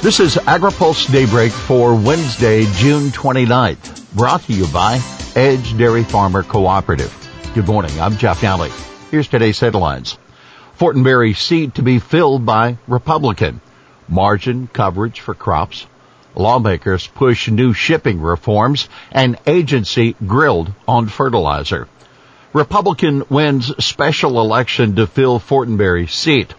This is AgriPulse Daybreak for Wednesday, June 29th, brought to you by Edge Dairy Farmer Cooperative. Good morning, I'm Jeff Nalley. Here's today's headlines. Fortenberry seat to be filled by Republican. Margin coverage for crops. Lawmakers push new shipping reforms and agency grilled on fertilizer. Republican wins special election to fill Fortenberry seat.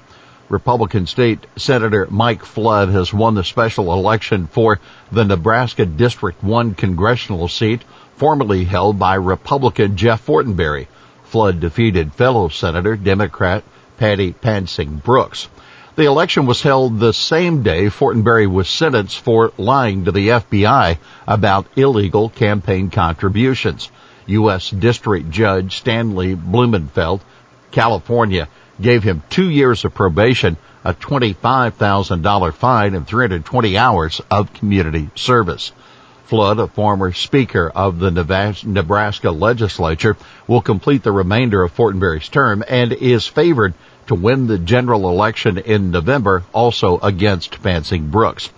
Republican State Senator Mike Flood has won the special election for the Nebraska District 1 congressional seat formerly held by Republican Jeff Fortenberry. Flood defeated fellow Senator Democrat Patty Pansing Brooks. The election was held the same day Fortenberry was sentenced for lying to the FBI about illegal campaign contributions. U.S. District Judge Stanley Blumenfeld, California, gave him two years of probation, a $25,000 fine, and 320 hours of community service. Flood, a former Speaker of the Nebraska legislature, will complete the remainder of Fortenberry's term and is favored to win the general election in November, also against Pansing Brooks.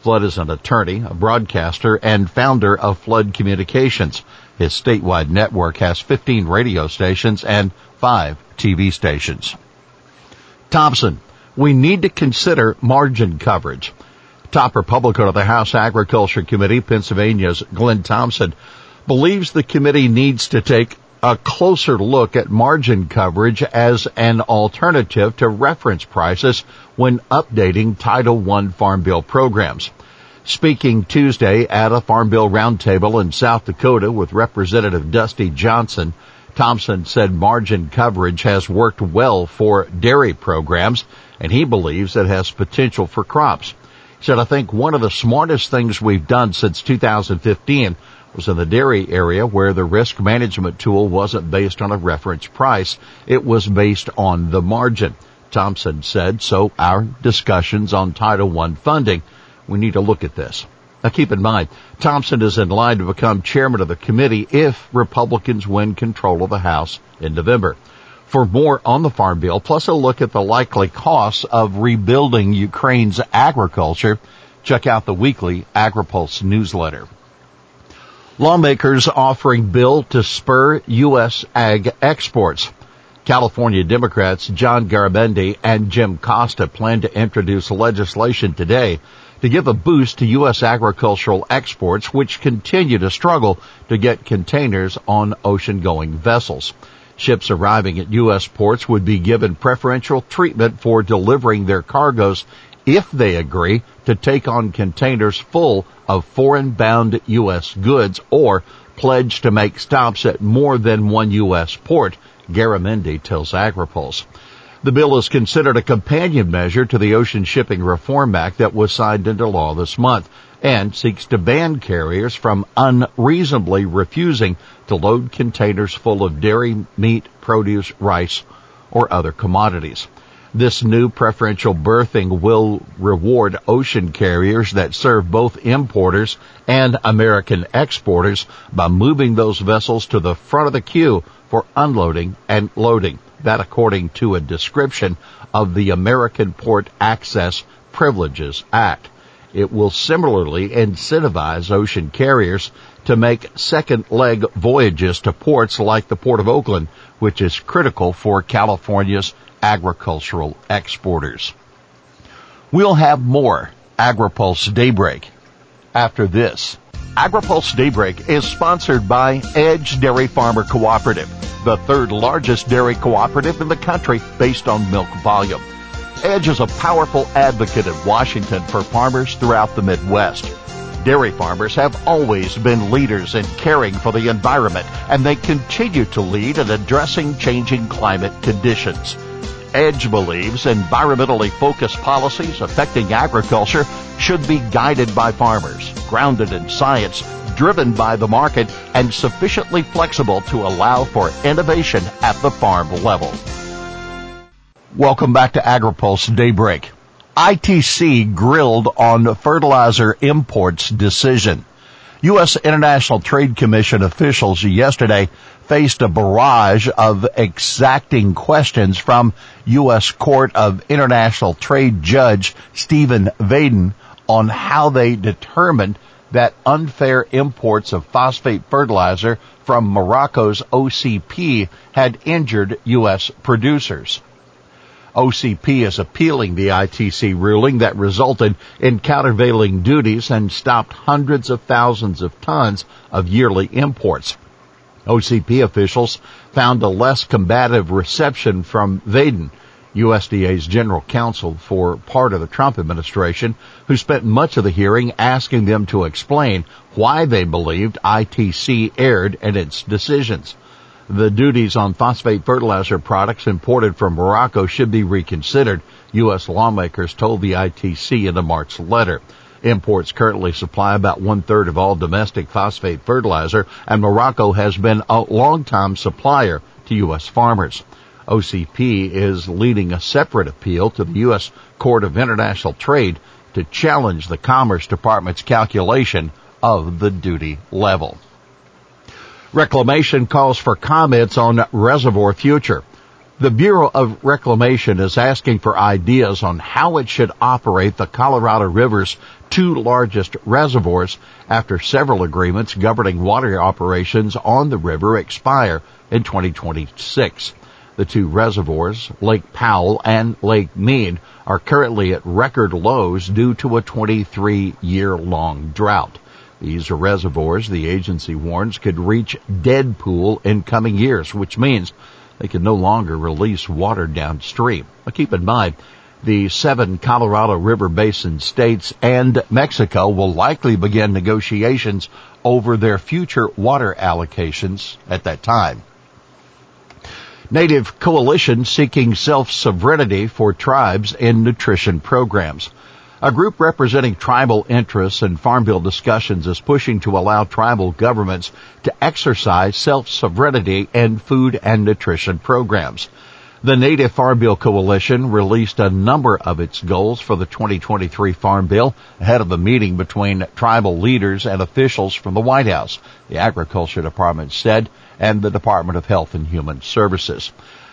Flood is an attorney, a broadcaster, and founder of Flood Communications. His statewide network has 15 radio stations and five TV stations. Thompson, we need to consider margin coverage. Top Republican of the House Agriculture Committee, Pennsylvania's Glenn Thompson, believes the committee needs to take a closer look at margin coverage as an alternative to reference prices when updating Title I Farm Bill programs. Speaking Tuesday at a Farm Bill roundtable in South Dakota with Representative Dusty Johnson, Thompson said margin coverage has worked well for dairy programs and he believes it has potential for crops. He said, I think one of the smartest things we've done since 2015 was in the dairy area where the risk management tool wasn't based on a reference price. It was based on the margin. Thompson said, so our discussions on Title I funding, we need to look at this. Now keep in mind, Thompson is in line to become chairman of the committee if Republicans win control of the House in November. For more on the Farm Bill, plus a look at the likely costs of rebuilding Ukraine's agriculture, check out the weekly AgriPulse newsletter. Lawmakers offering bill to spur U.S. ag exports. California Democrats John Garamendi and Jim Costa plan to introduce legislation today to give a boost to U.S. agricultural exports, which continue to struggle to get containers on ocean-going vessels. Ships arriving at U.S. ports would be given preferential treatment for delivering their cargoes if they agree to take on containers full of foreign-bound U.S. goods or pledge to make stops at more than one U.S. port, Garamendi tells AgriPulse. The bill is considered a companion measure to the Ocean Shipping Reform Act that was signed into law this month and seeks to ban carriers from unreasonably refusing to load containers full of dairy, meat, produce, rice, or other commodities. This new preferential berthing will reward ocean carriers that serve both importers and American exporters by moving those vessels to the front of the queue for unloading and loading. That according to a description of the American Port Access Privileges Act. It will similarly incentivize ocean carriers to make second leg voyages to ports like the Port of Oakland, which is critical for California's agricultural exporters. We'll have more AgriPulse Daybreak after this. AgriPulse Daybreak is sponsored by Edge Dairy Farmer Cooperative the third largest dairy cooperative in the country based on milk volume. Edge is a powerful advocate in Washington for farmers throughout the Midwest. Dairy farmers have always been leaders in caring for the environment, and they continue to lead in addressing changing climate conditions. Edge believes environmentally focused policies affecting agriculture should be guided by farmers, grounded in science, driven by the market, and sufficiently flexible to allow for innovation at the farm level. Welcome back to AgriPulse Daybreak. ITC grilled on fertilizer imports decision. U.S. International Trade Commission officials yesterday faced a barrage of exacting questions from U.S. Court of International Trade Judge Stephen Vaden on how they determined that unfair imports of phosphate fertilizer from Morocco's OCP had injured U.S. producers. OCP is appealing the ITC ruling that resulted in countervailing duties and stopped hundreds of thousands of tons of yearly imports. OCP officials found a less combative reception from Vaden, USDA's general counsel for part of the Trump administration, who spent much of the hearing asking them to explain why they believed ITC erred in its decisions. The duties on phosphate fertilizer products imported from Morocco should be reconsidered, U.S. lawmakers told the ITC in a March letter. Imports currently supply about one third of all domestic phosphate fertilizer, and Morocco has been a long-time supplier to U.S. farmers. OCP is leading a separate appeal to the U.S. Court of International Trade to challenge the Commerce Department's calculation of the duty level. Reclamation calls for comments on reservoir future. The Bureau of Reclamation is asking for ideas on how it should operate the Colorado River's two largest reservoirs after several agreements governing water operations on the river expire in 2026. The two reservoirs, Lake Powell and Lake Mead, are currently at record lows due to a 23 year long drought. These reservoirs, the agency warns, could reach dead pool in coming years, which means they can no longer release water downstream. Now keep in mind, the seven Colorado River Basin states and Mexico will likely begin negotiations over their future water allocations at that time. Native coalition seeking self-sovereignty for tribes in nutrition programs. A group representing tribal interests in Farm Bill discussions is pushing to allow tribal governments to exercise self-sovereignty in food and nutrition programs. The Native Farm Bill Coalition released a number of its goals for the 2023 Farm Bill ahead of a meeting between tribal leaders and officials from the White House, the Agriculture Department said, and the Department of Health and Human Services.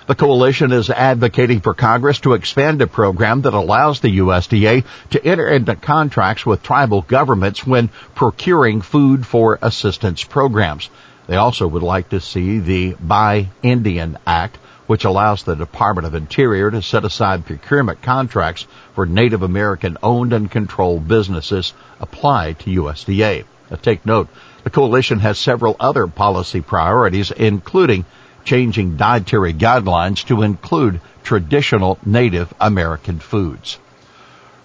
The coalition is advocating for Congress to expand a program that allows the USDA to enter into contracts with tribal governments when procuring food for assistance programs. They also would like to see the Buy Indian Act, which allows the Department of Interior to set aside procurement contracts for Native American owned and controlled businesses apply to USDA. Now take note, the coalition has several other policy priorities, including changing dietary guidelines to include traditional Native American foods.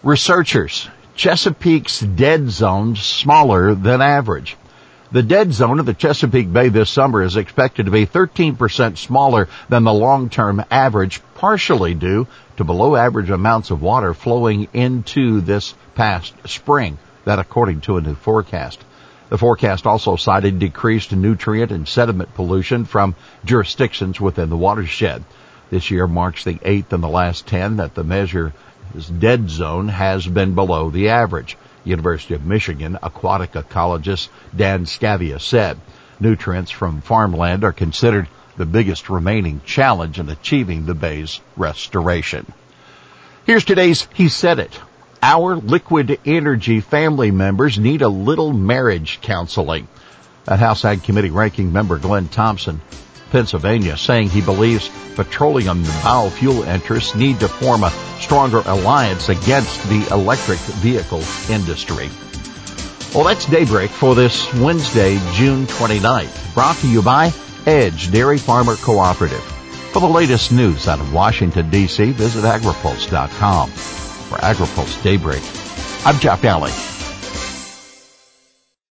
Researchers, Chesapeake's dead zone smaller than average. The dead zone of the Chesapeake Bay this summer is expected to be 13% smaller than the long-term average, partially due to below average amounts of water flowing into this past spring. That according to a new forecast. The forecast also cited decreased nutrient and sediment pollution from jurisdictions within the watershed. This year marks the eighth in the last ten that the measure dead zone has been below the average. University of Michigan aquatic ecologist Dan Scavia said nutrients from farmland are considered the biggest remaining challenge in achieving the bay's restoration. Here's today's He Said It. Our liquid energy family members need a little marriage counseling. That House Ag Committee ranking member Glenn Thompson, Pennsylvania, saying he believes petroleum biofuel interests need to form a stronger alliance against the electric vehicle industry. Well, that's daybreak for this Wednesday, June 29th. Brought to you by Edge Dairy Farmer Cooperative. For the latest news out of Washington, D.C., visit agripulse.com for AgriPulse Daybreak. I'm Jeff Nalley.